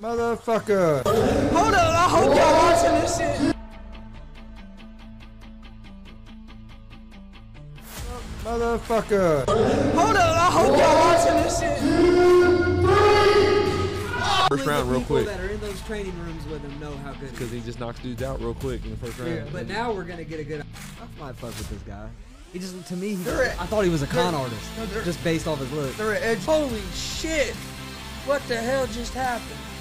Motherfucker. Hold up, I hope y'all watching this shit. Motherfucker. Hold up, I hope y'all watching this shit. First round, real people quick, that are in those training rooms with him know how good because is. he just knocks dudes out real quick in the first round. But now we're gonna get a good. I might fuck with this guy. He just to me, he, They're at- I thought he was a con artist, no, just based off his look. They're at edge. Holy shit. What the hell just happened?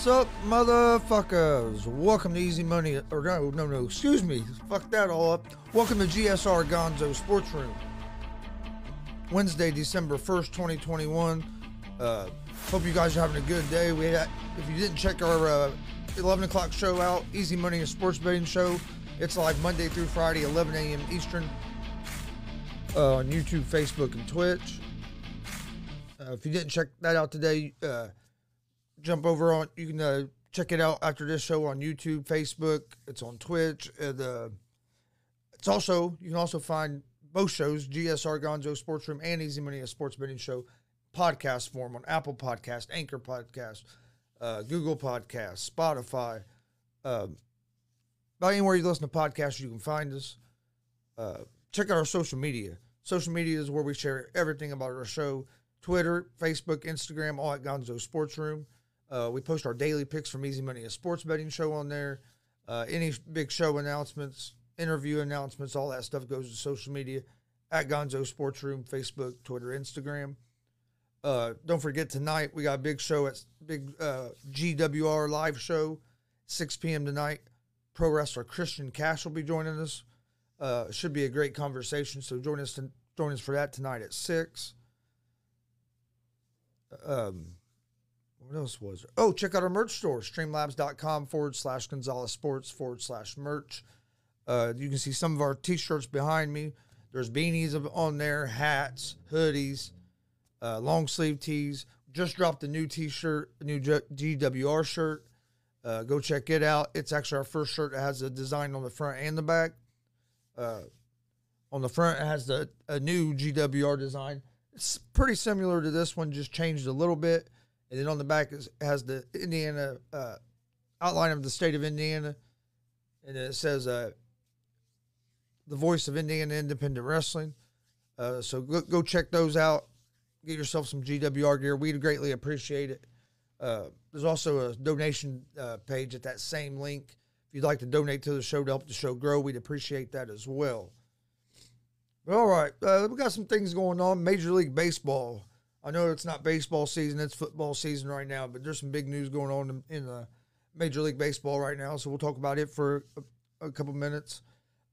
What's up, motherfuckers? Welcome to Easy Money. Or no, no, no. Excuse me. Fuck that all up. Welcome to GSR Gonzo Sports Room. Wednesday, December first, twenty twenty one. Uh, hope you guys are having a good day. We had, if you didn't check our uh, eleven o'clock show out, Easy Money and Sports Betting Show. It's live Monday through Friday, eleven a.m. Eastern. Uh, on YouTube, Facebook, and Twitch. Uh, if you didn't check that out today, uh, jump over on you can uh, check it out after this show on youtube facebook it's on twitch uh, it's also you can also find both shows gsr gonzo sports room and easy money a sports betting show podcast form on apple podcast anchor podcast uh, google podcast spotify um, about anywhere you listen to podcasts you can find us. Uh, check out our social media. Social media is where we share everything about our show. Twitter facebook instagram all at gonzo sports room uh, we post our daily picks from Easy Money, a sports betting show on there. Uh, any big show announcements, interview announcements, all that stuff goes to social media at Gonzo Sports Room, Facebook, Twitter, Instagram. Uh, don't forget tonight we got a big show at big uh, GWR live show, 6 p.m. tonight. Pro wrestler Christian Cash will be joining us. Uh, should be a great conversation. So join us to, join us for that tonight at six. Um, what else was there? Oh, check out our merch store, streamlabs.com forward slash Gonzalez Sports forward slash merch. Uh, you can see some of our t shirts behind me. There's beanies on there, hats, hoodies, uh, long sleeve tees. Just dropped a new t shirt, a new GWR shirt. Uh, go check it out. It's actually our first shirt that has a design on the front and the back. Uh, on the front, it has the a new GWR design. It's pretty similar to this one, just changed a little bit. And then on the back is, has the Indiana uh, outline of the state of Indiana, and it says uh, the voice of Indiana Independent Wrestling. Uh, so go, go check those out. Get yourself some GWR gear. We'd greatly appreciate it. Uh, there's also a donation uh, page at that same link. If you'd like to donate to the show to help the show grow, we'd appreciate that as well. But all right, uh, we got some things going on. Major League Baseball. I know it's not baseball season; it's football season right now. But there's some big news going on in, in uh, Major League Baseball right now, so we'll talk about it for a, a couple minutes.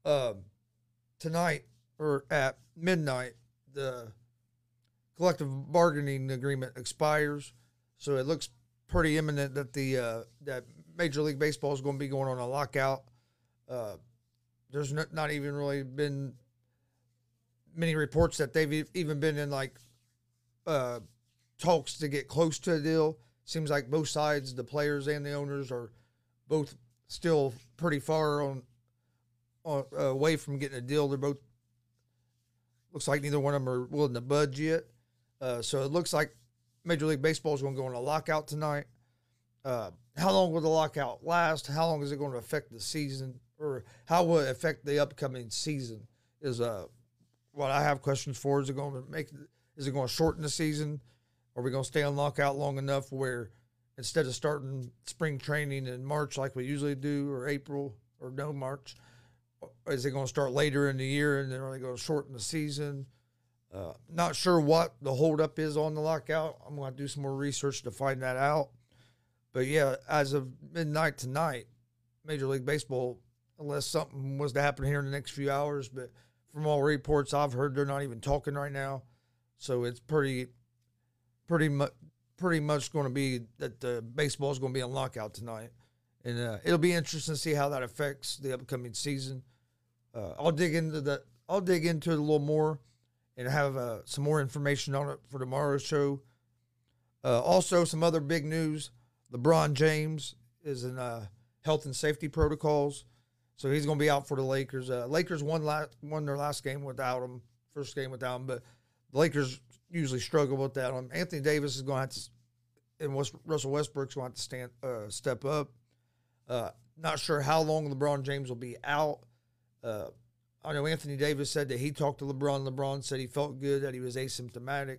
Um, tonight or at midnight, the collective bargaining agreement expires, so it looks pretty imminent that the uh, that Major League Baseball is going to be going on a lockout. Uh, there's not, not even really been many reports that they've even been in like uh, talks to get close to a deal. Seems like both sides, the players and the owners, are both still pretty far on, on uh, away from getting a deal. They're both looks like neither one of them are willing to budge yet. Uh, so it looks like Major League Baseball is going to go on a lockout tonight. Uh, how long will the lockout last? How long is it going to affect the season, or how will it affect the upcoming season? Is uh what I have questions for. Is it going to make? Is it going to shorten the season? Are we going to stay on lockout long enough where instead of starting spring training in March like we usually do, or April, or no March, is it going to start later in the year and then are they going to shorten the season? Uh, not sure what the holdup is on the lockout. I'm going to do some more research to find that out. But yeah, as of midnight tonight, Major League Baseball, unless something was to happen here in the next few hours, but from all reports I've heard, they're not even talking right now. So it's pretty, pretty much, pretty much going to be that the baseball is going to be on lockout tonight, and uh, it'll be interesting to see how that affects the upcoming season. Uh, I'll dig into the, I'll dig into it a little more and have uh, some more information on it for tomorrow's show. Uh, also, some other big news: LeBron James is in uh, health and safety protocols, so he's going to be out for the Lakers. Uh, Lakers won last, won their last game without him, first game without him, but the Lakers usually struggle with that. Um, Anthony Davis is going to have to, and West, Russell Westbrook's going to have to stand uh, step up. Uh, not sure how long LeBron James will be out. Uh, I know Anthony Davis said that he talked to LeBron. LeBron said he felt good, that he was asymptomatic.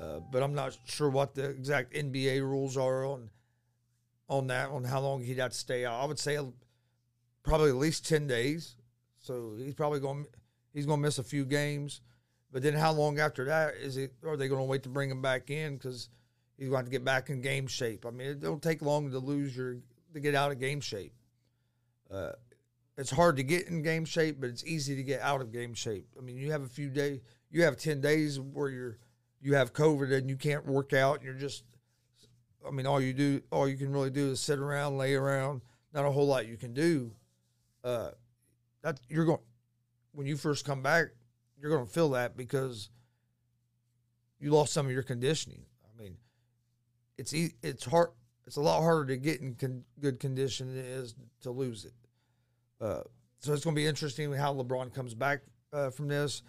Uh, but I'm not sure what the exact NBA rules are on on that, on how long he'd have to stay out. I would say probably at least ten days. So he's probably going he's going to miss a few games. But then how long after that is it? Are they going to wait to bring him back in because he's going to, get back in game shape? I mean, it don't take long to lose your to get out of game shape. Uh, it's hard to get in game shape, but it's easy to get out of game shape. I mean, you have a few days, you have 10 days where you're, you have COVID and you can't work out and you're just, I mean, all you do, all you can really do is sit around, lay around. Not a whole lot you can do. Uh, that you're going, when you first come back, you're going to feel that because you lost some of your conditioning. I mean, it's, it's hard, it's a lot harder to get in con- good condition than it is to lose it. Uh, so it's going to be interesting how LeBron comes back uh, from this.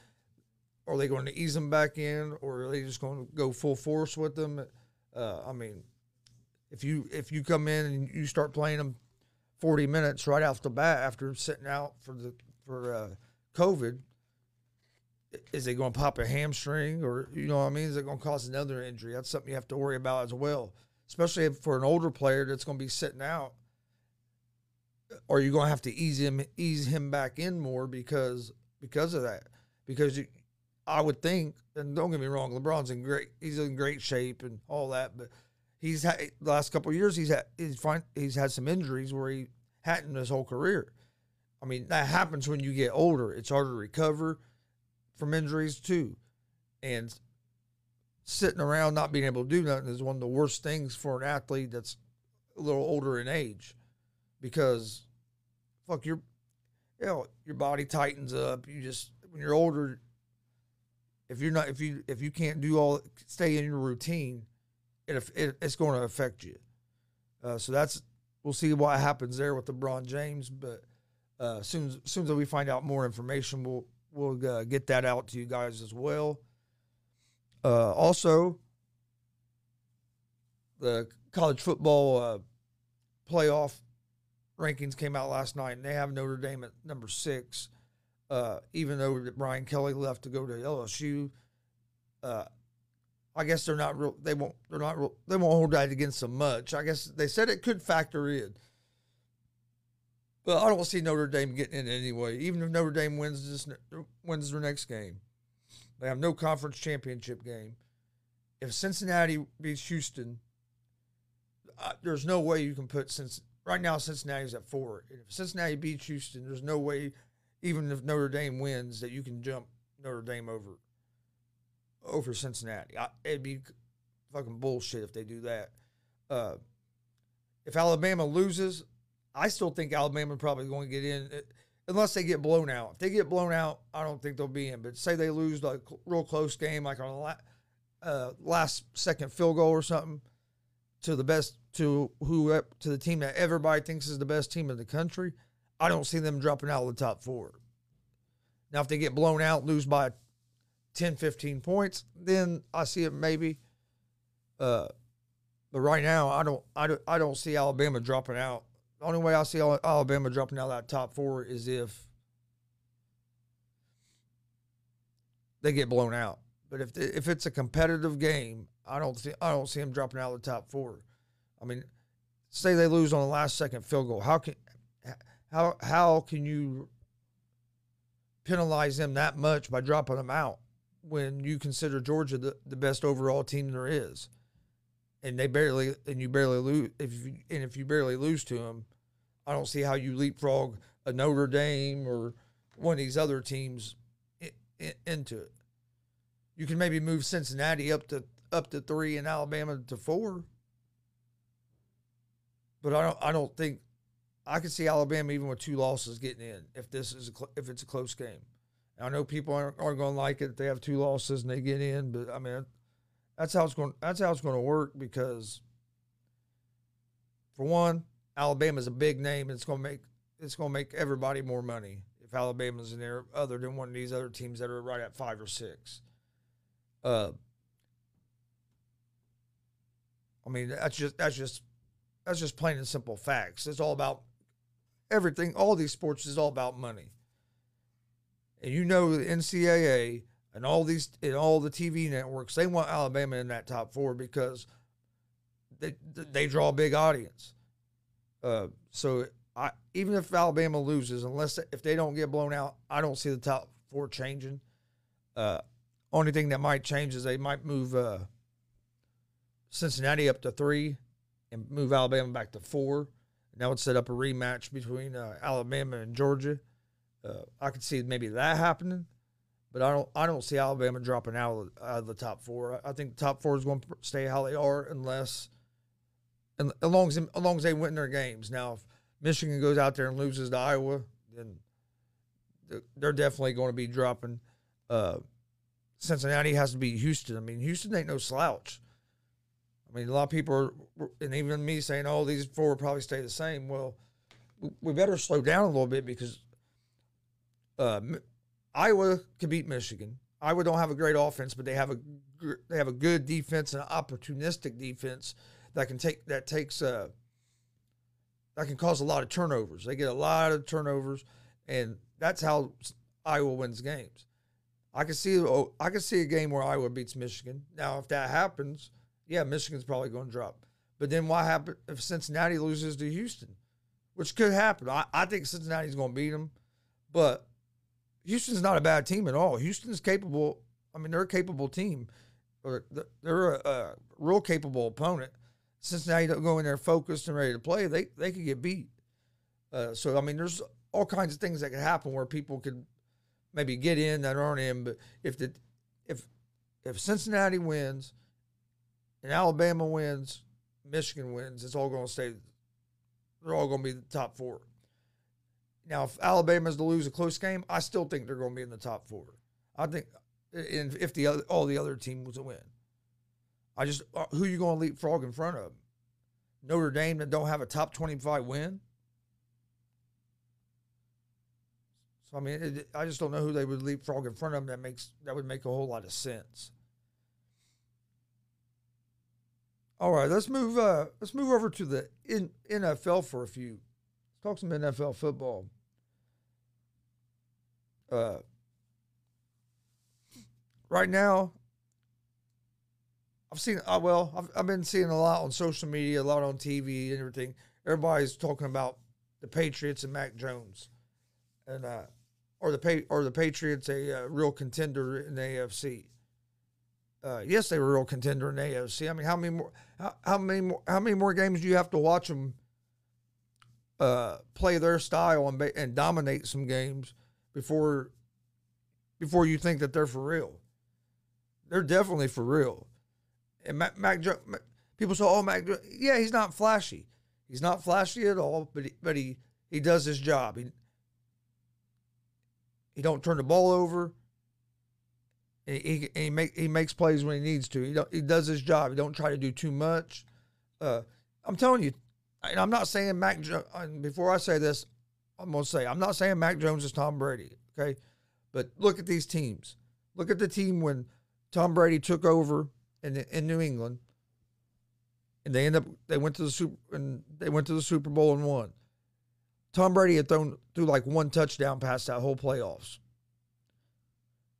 Are they going to ease him back in, or are they just going to go full force with them? Uh, I mean, if you if you come in and you start playing them forty minutes right off the bat after sitting out for the for uh, COVID, is it going to pop a hamstring, or you know what I mean? Is it going to cause another injury? That's something you have to worry about as well, especially for an older player that's going to be sitting out or you're going to have to ease him ease him back in more because because of that. Because you, I would think, and don't get me wrong, LeBron's in great he's in great shape and all that, but he's had the last couple years he's had he's fine he's had some injuries where he hadn't his whole career. I mean that happens when you get older. It's harder to recover from injuries too, and sitting around not being able to do nothing is one of the worst things for an athlete that's a little older in age because fuck your you know your body tightens up. You just when you're older if you're not if you if you can't do all stay in your routine it, it it's going to affect you. Uh, so that's we'll see what happens there with LeBron James but uh, soon as, soon as we find out more information we'll we'll uh, get that out to you guys as well uh, also the college football uh, playoff rankings came out last night, and they have Notre Dame at number six. Uh, even though Brian Kelly left to go to LSU, uh, I guess they're not real. They won't. They're not. Real, they won't hold that against them much. I guess they said it could factor in, but I don't see Notre Dame getting in anyway. Even if Notre Dame wins this wins their next game, they have no conference championship game. If Cincinnati beats Houston, there's no way you can put since right now Cincinnati's at four. If Cincinnati beats Houston, there's no way, even if Notre Dame wins, that you can jump Notre Dame over over Cincinnati. I, it'd be fucking bullshit if they do that. Uh, if Alabama loses, I still think Alabama probably going to get in, uh, unless they get blown out. If they get blown out, I don't think they'll be in. But say they lose a real close game, like on a la- uh, last second field goal or something to the best to who to the team that everybody thinks is the best team in the country, I don't see them dropping out of the top four. Now, if they get blown out, lose by 10, 15 points, then I see it maybe. Uh, but right now, I don't, I don't, I don't see Alabama dropping out. Only way I see Alabama dropping out of that top four is if they get blown out. But if if it's a competitive game, I don't see I don't see them dropping out of the top four. I mean, say they lose on the last second field goal. How can how how can you penalize them that much by dropping them out when you consider Georgia the, the best overall team there is? And they barely and you barely lose if you, and if you barely lose to them, I don't see how you leapfrog a Notre Dame or one of these other teams in, in, into it. You can maybe move Cincinnati up to up to three and Alabama to four. But I don't. I don't think I can see Alabama even with two losses getting in if this is a, if it's a close game, I know people aren't, aren't going to like it if they have two losses and they get in, but I mean, that's how it's going. That's how it's going to work because, for one, Alabama's a big name. It's going to make it's going to make everybody more money if Alabama's in there, other than one of these other teams that are right at five or six. Uh, I mean, that's just that's just that's just plain and simple facts. It's all about everything. All these sports is all about money. And you know the NCAA and all these and all the TV networks, they want Alabama in that top four because they they draw a big audience. Uh, so I even if Alabama loses, unless if they don't get blown out, I don't see the top four changing. Uh, only thing that might change is they might move uh, Cincinnati up to three and move Alabama back to four. And that would set up a rematch between uh, Alabama and Georgia. Uh, I could see maybe that happening, but I don't. I don't see Alabama dropping out of, out of the top four. I, I think the top four is going to stay how they are unless, as long as as long as they win their games. Now, if Michigan goes out there and loses to Iowa, then they're definitely going to be dropping. Uh, Cincinnati has to beat Houston. I mean, Houston ain't no slouch. I mean, a lot of people are, and even me saying, "Oh, these four will probably stay the same." Well, we better slow down a little bit because uh, Iowa can beat Michigan. Iowa don't have a great offense, but they have a they have a good defense and an opportunistic defense that can take that takes uh, that can cause a lot of turnovers. They get a lot of turnovers, and that's how Iowa wins games. I can see oh, I can see a game where Iowa beats Michigan. Now, if that happens, yeah, Michigan's probably going to drop. But then what happens if Cincinnati loses to Houston, which could happen? I, I think Cincinnati's going to beat them, but Houston's not a bad team at all. Houston's capable. I mean, they're a capable team. They're a, a real capable opponent. Cincinnati don't go in there focused and ready to play. They they could get beat. Uh, so I mean, there's all kinds of things that could happen where people could maybe get in that aren't in. But if the if if Cincinnati wins and Alabama wins, Michigan wins, it's all going to stay. They're all going to be the top four. Now, if Alabama's to lose a close game, I still think they're going to be in the top four. I think, and if the other, all the other teams win, I just uh, who you going to leapfrog in front of? Notre Dame that don't have a top twenty-five win. So I mean, it, I just don't know who they would leapfrog in front of them. That makes that would make a whole lot of sense. All right, let's move. Uh, let's move over to the NFL for a few. Let's talk some NFL football. Uh, right now, I've seen. Uh, well, I've, I've been seeing a lot on social media, a lot on TV, and everything. Everybody's talking about the Patriots and Mac Jones, and uh, or the or the Patriots a uh, real contender in the AFC. Uh, yes, they were a real contender in the AFC. I mean, how many more? How, how many more? How many more games do you have to watch them uh, play their style and and dominate some games before before you think that they're for real? They're definitely for real. And Mac, Mac people say, "Oh, Mac, yeah, he's not flashy. He's not flashy at all, but he, but he he does his job. He he don't turn the ball over. He, he, he, make, he makes plays when he needs to. He, he does his job. He don't try to do too much. Uh, I'm telling you, and I'm not saying Mac. Jones, before I say this, I'm gonna say I'm not saying Mac Jones is Tom Brady. Okay, but look at these teams. Look at the team when Tom Brady took over in in New England, and they end up they went to the super and they went to the Super Bowl and won. Tom Brady had thrown through like one touchdown past that whole playoffs.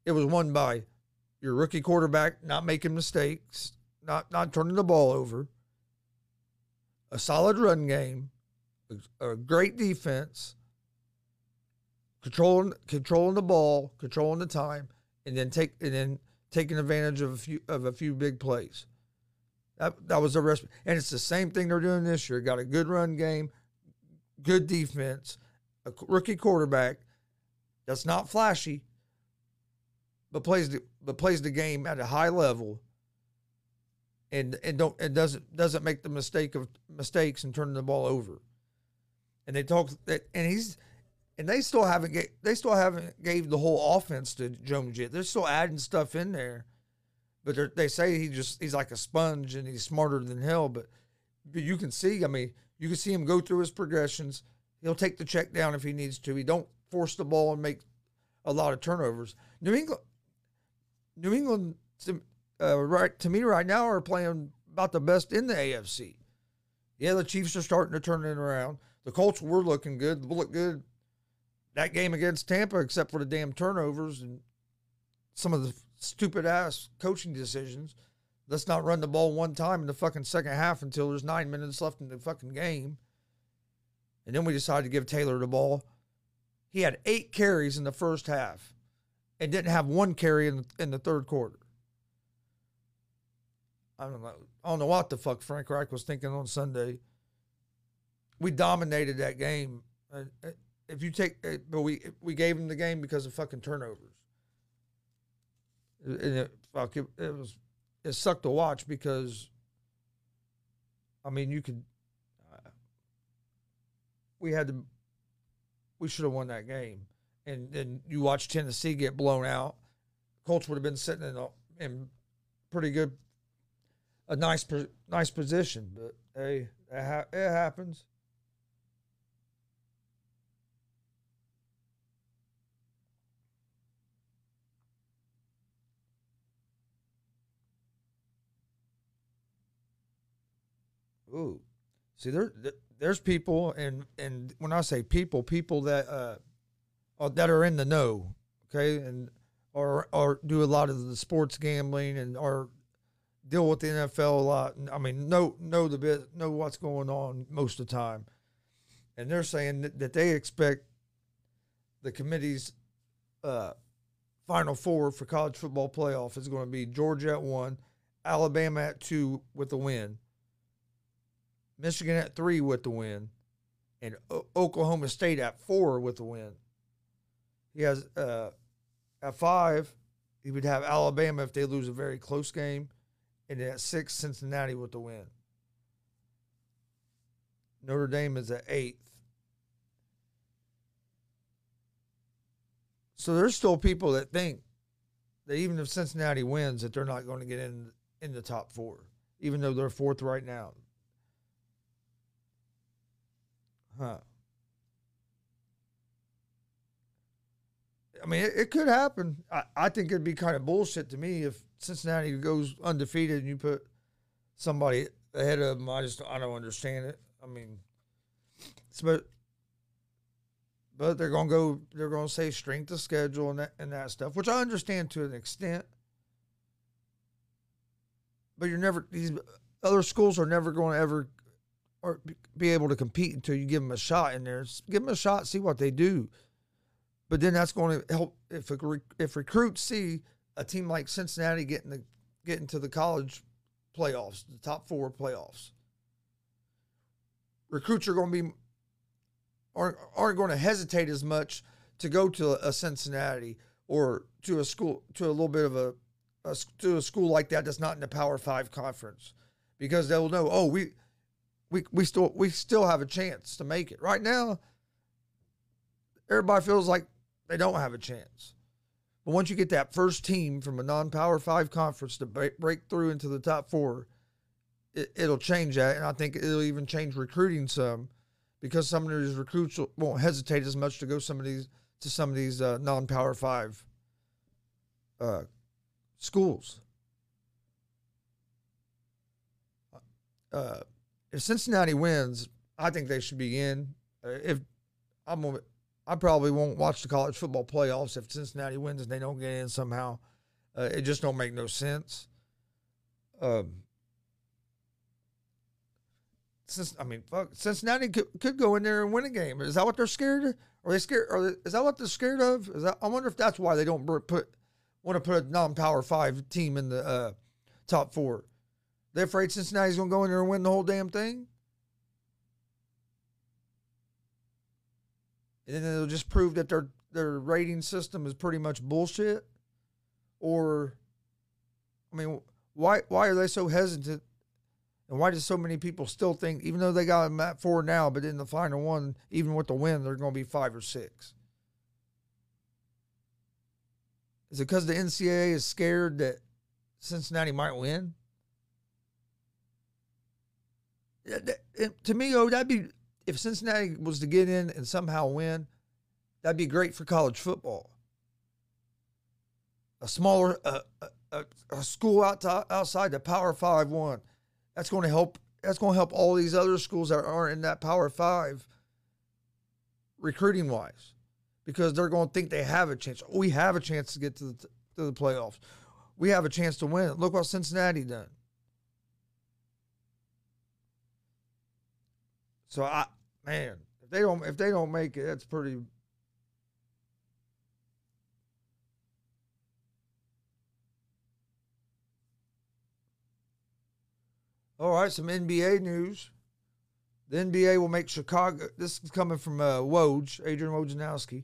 It was won by your rookie quarterback not making mistakes, not not turning the ball over, a solid run game, a, a great defense, controlling controlling the ball, controlling the time, and then take and then taking advantage of a few of a few big plays. That that was the rest, and it's the same thing they're doing this year. Got a good run game, good defense, a rookie quarterback that's not flashy, but plays the but plays the game at a high level. And, and don't and doesn't doesn't make the mistake of mistakes and turning the ball over. And they talk that and he's and they still haven't ga- they still haven't gave the whole offense to Jones yet. They're still adding stuff in there, but they say he just he's like a sponge and he's smarter than hell. But, but you can see, I mean, you can see him go through his progressions. He'll take the check down if he needs to. He don't force the ball and make a lot of turnovers. New England, New England, to, uh, right to me right now are playing about the best in the AFC. Yeah, the Chiefs are starting to turn it around. The Colts were looking good, look good. That game against Tampa, except for the damn turnovers and some of the stupid ass coaching decisions. Let's not run the ball one time in the fucking second half until there's nine minutes left in the fucking game. And then we decided to give Taylor the ball. He had eight carries in the first half and didn't have one carry in the, in the third quarter. I don't know. I don't know what the fuck Frank Reich was thinking on Sunday. We dominated that game. Uh, uh, If you take, uh, but we we gave him the game because of fucking turnovers. And it, fuck, it, it was it sucked to watch because. I mean, you could. We had to. We should have won that game, and then you watch Tennessee get blown out. Colts would have been sitting in a, in pretty good, a nice nice position, but hey, it, ha- it happens. Ooh, see there, there's people, and and when I say people, people that uh, uh, that are in the know, okay, and or or do a lot of the sports gambling and or deal with the NFL a lot. I mean, know know the bit, know what's going on most of the time, and they're saying that, that they expect the committee's uh, final four for college football playoff is going to be Georgia at one, Alabama at two with the win. Michigan at three with the win, and o- Oklahoma State at four with the win. He has uh, at five, he would have Alabama if they lose a very close game, and at six, Cincinnati with the win. Notre Dame is at eighth. So there's still people that think that even if Cincinnati wins, that they're not going to get in in the top four, even though they're fourth right now. Huh. I mean, it, it could happen. I, I think it'd be kind of bullshit to me if Cincinnati goes undefeated and you put somebody ahead of them. I just I don't understand it. I mean, but but they're gonna go. They're gonna say strength of schedule and that and that stuff, which I understand to an extent. But you're never these other schools are never going to ever or be- able to compete until you give them a shot in there. S- Give them a shot, see what they do. But then that's going to help if a, if recruits see a team like Cincinnati getting the getting to the college playoffs, the top four playoffs. Recruits are going to be aren't aren't going to hesitate as much to go to a Cincinnati or to a school to a little bit of a, a to a school like that that's not in the Power Five conference because they'll know oh we we we still we still have a chance to make it right now. Everybody feels like they don't have a chance, but once you get that first team from a non-Power Five conference to break, through into the top four, it, it'll change that, and I think it'll even change recruiting some because some of these recruits will- won't hesitate as much to go some of these to some of these uh, non-power five uh, schools. Uh, if Cincinnati wins, I think they should be in. Uh, if I'm, I probably won't watch the college football playoffs if Cincinnati wins and they don't get in somehow. Uh, it just don't make no sense. Um, since I mean, fuck, Cincinnati could, could go in there and win a game. Is that what they're scared? Of? Are they scared? Is that what they're scared of? Is that? I wonder if that's why they don't put want to put a non-power five team in the uh, top four. They're afraid Cincinnati's going to go in there and win the whole damn thing. And then it'll just prove that their their rating system is pretty much bullshit. Or, I mean, why why are they so hesitant And why do so many people still think, even though they got them at four now, but in the final one, even with the win, they're going to be five or six? Is it because the NCAA is scared that Cincinnati might win? Yeah, that- it- To me, oh, that'd be if Cincinnati was to get in and somehow win, that'd be great for college football. A smaller uh, a, a, school out to, outside the Power Five one, that's going to help. That's going to help all these other schools that aren't in that Power Five recruiting wise, because they're going to think they have a chance. We have a chance to get to the to the playoffs. We have a chance to win. Look what Cincinnati done. So I man, if they don't if they don't make it, that's pretty All right, some NBA news. The NBA will make Chicago. This is coming from uh, Woj, Adrian Wojnarowski.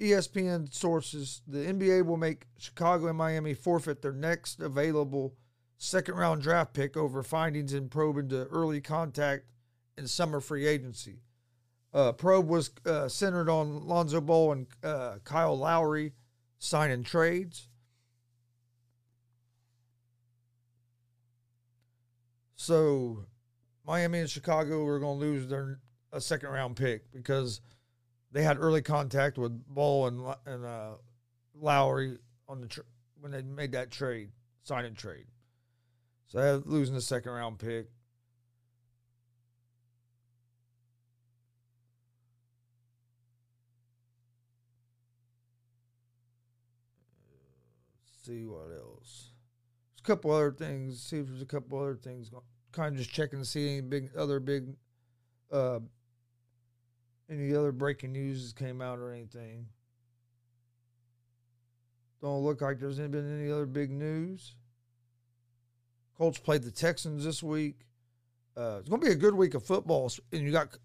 ESPN sources: The NBA will make Chicago and Miami forfeit their next available second round draft pick over findings in probe into early contact in summer free agency. Uh, probe was uh, centered on Lonzo Ball and uh, Kyle Lowry signing trades. So, Miami and Chicago are going to lose their a second round pick because they had early contact with Ball and and uh, Lowry on the tr- when they made that trade, signing trade. So they're losing the second round pick. See what else. There's a couple other things. See if there's a couple other things. Kind of just checking to see any big other big, uh, any other breaking news came out or anything. Don't look like there's been any other big news. Colts played the Texans this week. Uh, it's going to be a good week of football, and you got,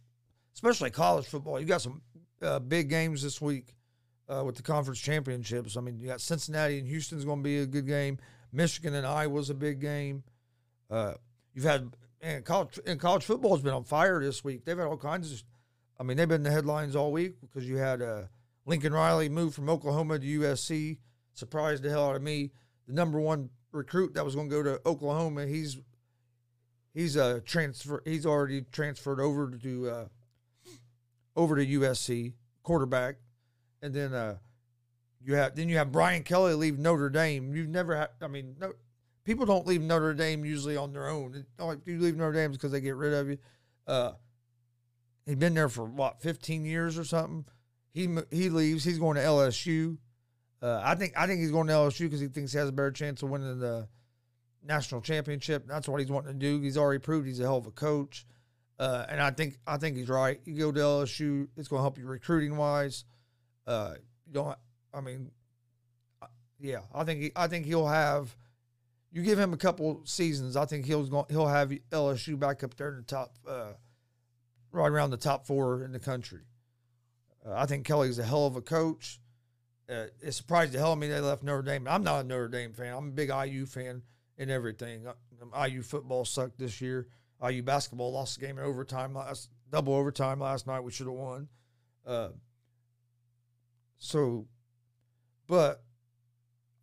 especially college football. You got some uh, big games this week uh, with the conference championships. I mean, you got Cincinnati and Houston's going to be a good game. Michigan and Iowa's a big game. Uh, you've had and college and college football's been on fire this week. They've had all kinds of. I mean, they've been in the headlines all week because you had uh, Lincoln Riley move from Oklahoma to USC. Surprised the hell out of me. The number one recruit that was going to go to Oklahoma, he's he's a transfer. He's already transferred over to uh, over to USC quarterback and then uh, you have then you have Brian Kelly leave Notre Dame. You've never had. I mean, no, people don't leave Notre Dame usually on their own. Oh, you leave Notre Dame because they get rid of you. Uh, he's been there for what fifteen years or something. He he leaves. He's going to LSU. Uh, I think I think he's going to LSU because he thinks he has a better chance of winning the national championship. That's what he's wanting to do. He's already proved he's a hell of a coach. Uh, and I think I think he's right. You go to LSU, it's going to help you recruiting wise. Uh, you don't. I mean, uh, yeah. I think he, I think he'll have. You give him a couple seasons, I think he'll he'll have LSU back up there in the top, uh, right around the top four in the country. Uh, I think Kelly's a hell of a coach. Uh, it surprised the hell of me they left Notre Dame. I'm not a Notre Dame fan. I'm a big IU fan and everything. Uh, IU football sucked this year. IU basketball lost the game in overtime last double overtime last night. We should have won. So, but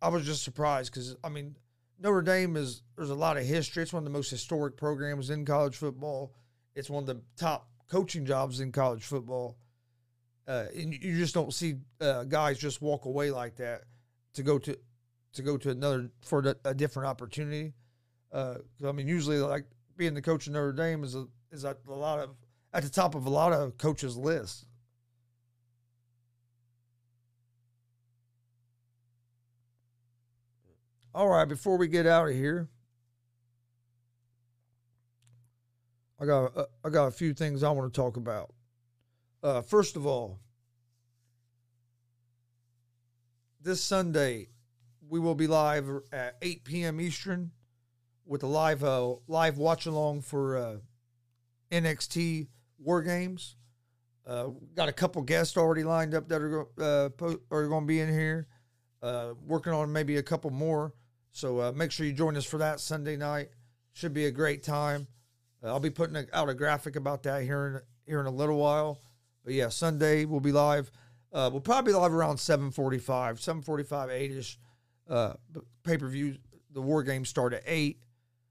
I was just surprised because I mean Notre Dame is there's a lot of history. It's one of the most historic programs in college football. It's one of the top coaching jobs in college football. Uh, and you just don't see uh, guys just walk away like that to go to to go to another for a different opportunity. Uh, I mean, usually like being the coach of Notre Dame is a, is a lot of at the top of a lot of coaches' lists. All right, before we get out of here, I got uh, I got a few things I want to talk about. Uh, first of all, this Sunday we will be live at 8 p.m. Eastern with a live uh, live watch along for uh, NXT War Games. Uh, got a couple guests already lined up that are uh, po- are going to be in here. Uh, working on maybe a couple more. So uh, make sure you join us for that Sunday night. Should be a great time. Uh, I'll be putting a, out a graphic about that here in here in a little while. But yeah, Sunday we'll be live. Uh, we'll probably be live around 7:45, 7:45, 8 ish. Uh, pay per view. The war games start at eight.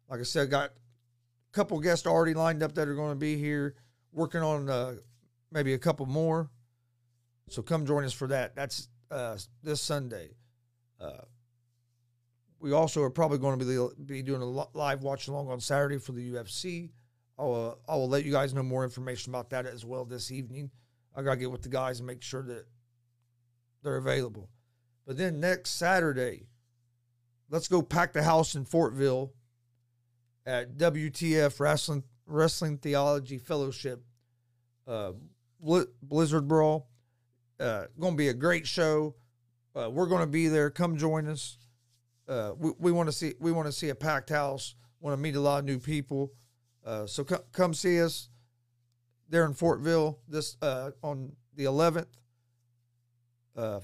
Like I said, got a couple guests already lined up that are going to be here, working on uh, maybe a couple more. So come join us for that. That's uh, this Sunday. We also are probably going to be be doing a live watch along on Saturday for the UFC. I'll I will let you guys know more information about that as well this evening. I gotta get with the guys and make sure that they're available. But then next Saturday, let's go pack the house in Fortville at WTF Wrestling Wrestling Theology Fellowship uh, Blizzard Brawl. Uh, going to be a great show. Uh, we're going to be there. Come join us. Uh, we we want to see we want to see a packed house. Want to meet a lot of new people. Uh, so co- come see us there in Fortville this uh, on the 11th. Uh,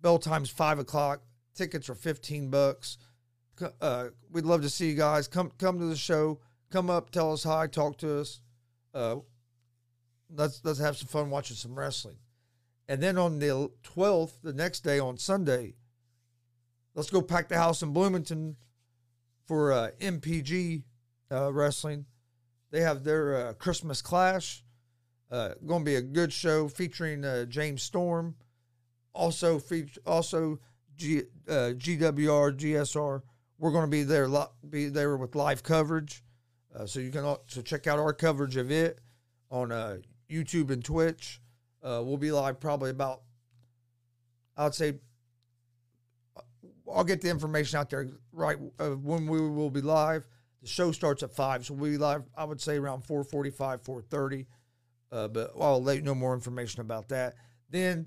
bell time's five o'clock. Tickets are 15 bucks. Uh, we'd love to see you guys. Come come to the show. Come up, tell us hi, talk to us. Uh, let's let's have some fun watching some wrestling. And then on the 12th, the next day on Sunday, let's go pack the house in Bloomington for uh, MPG uh, wrestling. They have their uh, Christmas Clash. Uh, going to be a good show featuring uh, James Storm. Also, feature, also G, uh, GWR, GSR. We're going to be there, be there with live coverage. So you can also check out our coverage of it on YouTube and Twitch. We'll be live probably about, I would say, I'll get the information out there right uh, when we will be live. The show starts at five, so we'll be live. I would say around four forty-five, four thirty. Uh, but I'll let you know more information about that. Then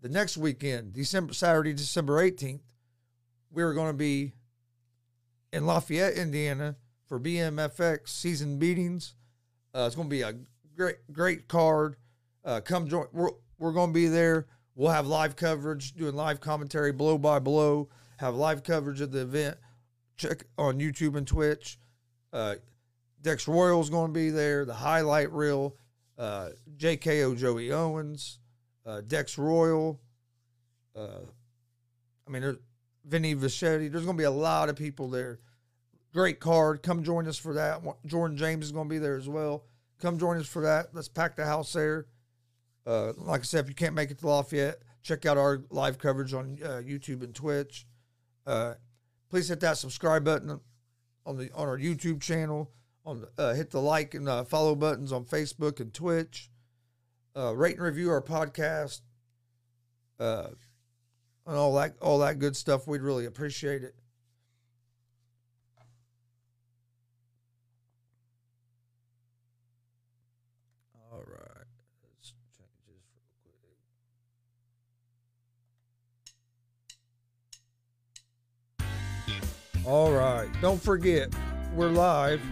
the next weekend, December Saturday, December eighteenth, we're going to be in Lafayette, Indiana, for BMFX season meetings. Uh, it's going to be a great, great card. Uh, come join. We're we're going to be there. We'll have live coverage, doing live commentary, blow by blow. Have live coverage of the event. Check on YouTube and Twitch. Uh, Dex is going to be there. The highlight reel. Uh, JKO Joey Owens. Uh, Dex Royal. Uh, I mean, there's Vinny Vichetti. There's going to be a lot of people there. Great card. Come join us for that. Jordan James is going to be there as well. Come join us for that. Let's pack the house there. Uh, like I said, if you can't make it to Lafayette, check out our live coverage on uh, YouTube and Twitch. Uh, please hit that subscribe button on the on our YouTube channel. On uh, hit the like and uh, follow buttons on Facebook and Twitch. Uh, rate and review our podcast. Uh, and all that all that good stuff. We'd really appreciate it. All right. Let's change this real quick. All right. Don't forget, we're live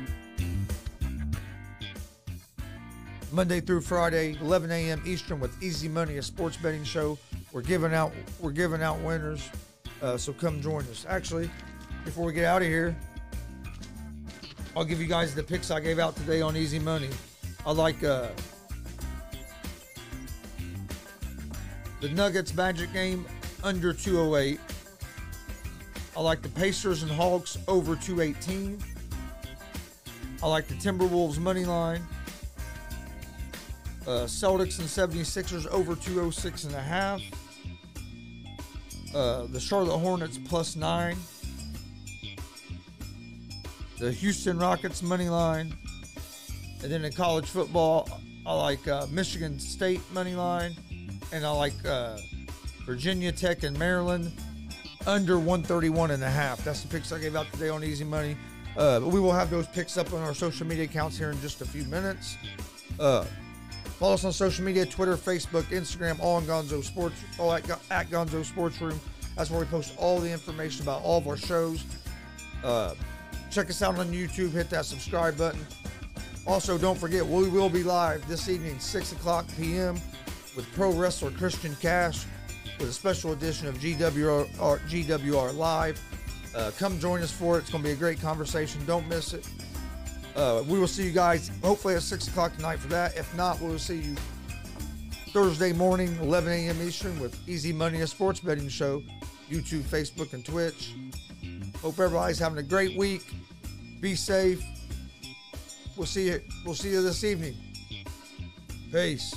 Monday through Friday, 11 a.m. Eastern with Easy Money, a sports betting show. We're giving out we're giving out winners, uh, so come join us. Actually, before we get out of here, I'll give you guys the picks I gave out today on Easy Money. I like uh, the Nuggets Magic game under 208. I like the Pacers and Hawks over 218. I like the Timberwolves money line. Uh, Celtics and 76ers over 206 and a half. Uh, the Charlotte Hornets plus nine. The Houston Rockets money line. And then in college football, I like uh, Michigan State money line, and I like uh, Virginia Tech and Maryland under 131 and a half. That's the picks I gave out today on Easy Money. Uh, we will have those picks up on our social media accounts here in just a few minutes. Uh, follow us on social media: Twitter, Facebook, Instagram, all on Gonzo Sports, all at, at Gonzo Sports Room. That's where we post all the information about all of our shows. Uh, check us out on YouTube. Hit that subscribe button. Also, don't forget, we will be live this evening, 6 o'clock p.m., with pro wrestler Christian Cash with a special edition of GWR, GWR Live. Uh, come join us for it. It's going to be a great conversation. Don't miss it. Uh, we will see you guys hopefully at 6 o'clock tonight for that. If not, we will see you Thursday morning, 11 a.m. Eastern, with Easy Money, a sports betting show, YouTube, Facebook, and Twitch. Hope everybody's having a great week. Be safe. We'll see you. We'll see you this evening. Peace.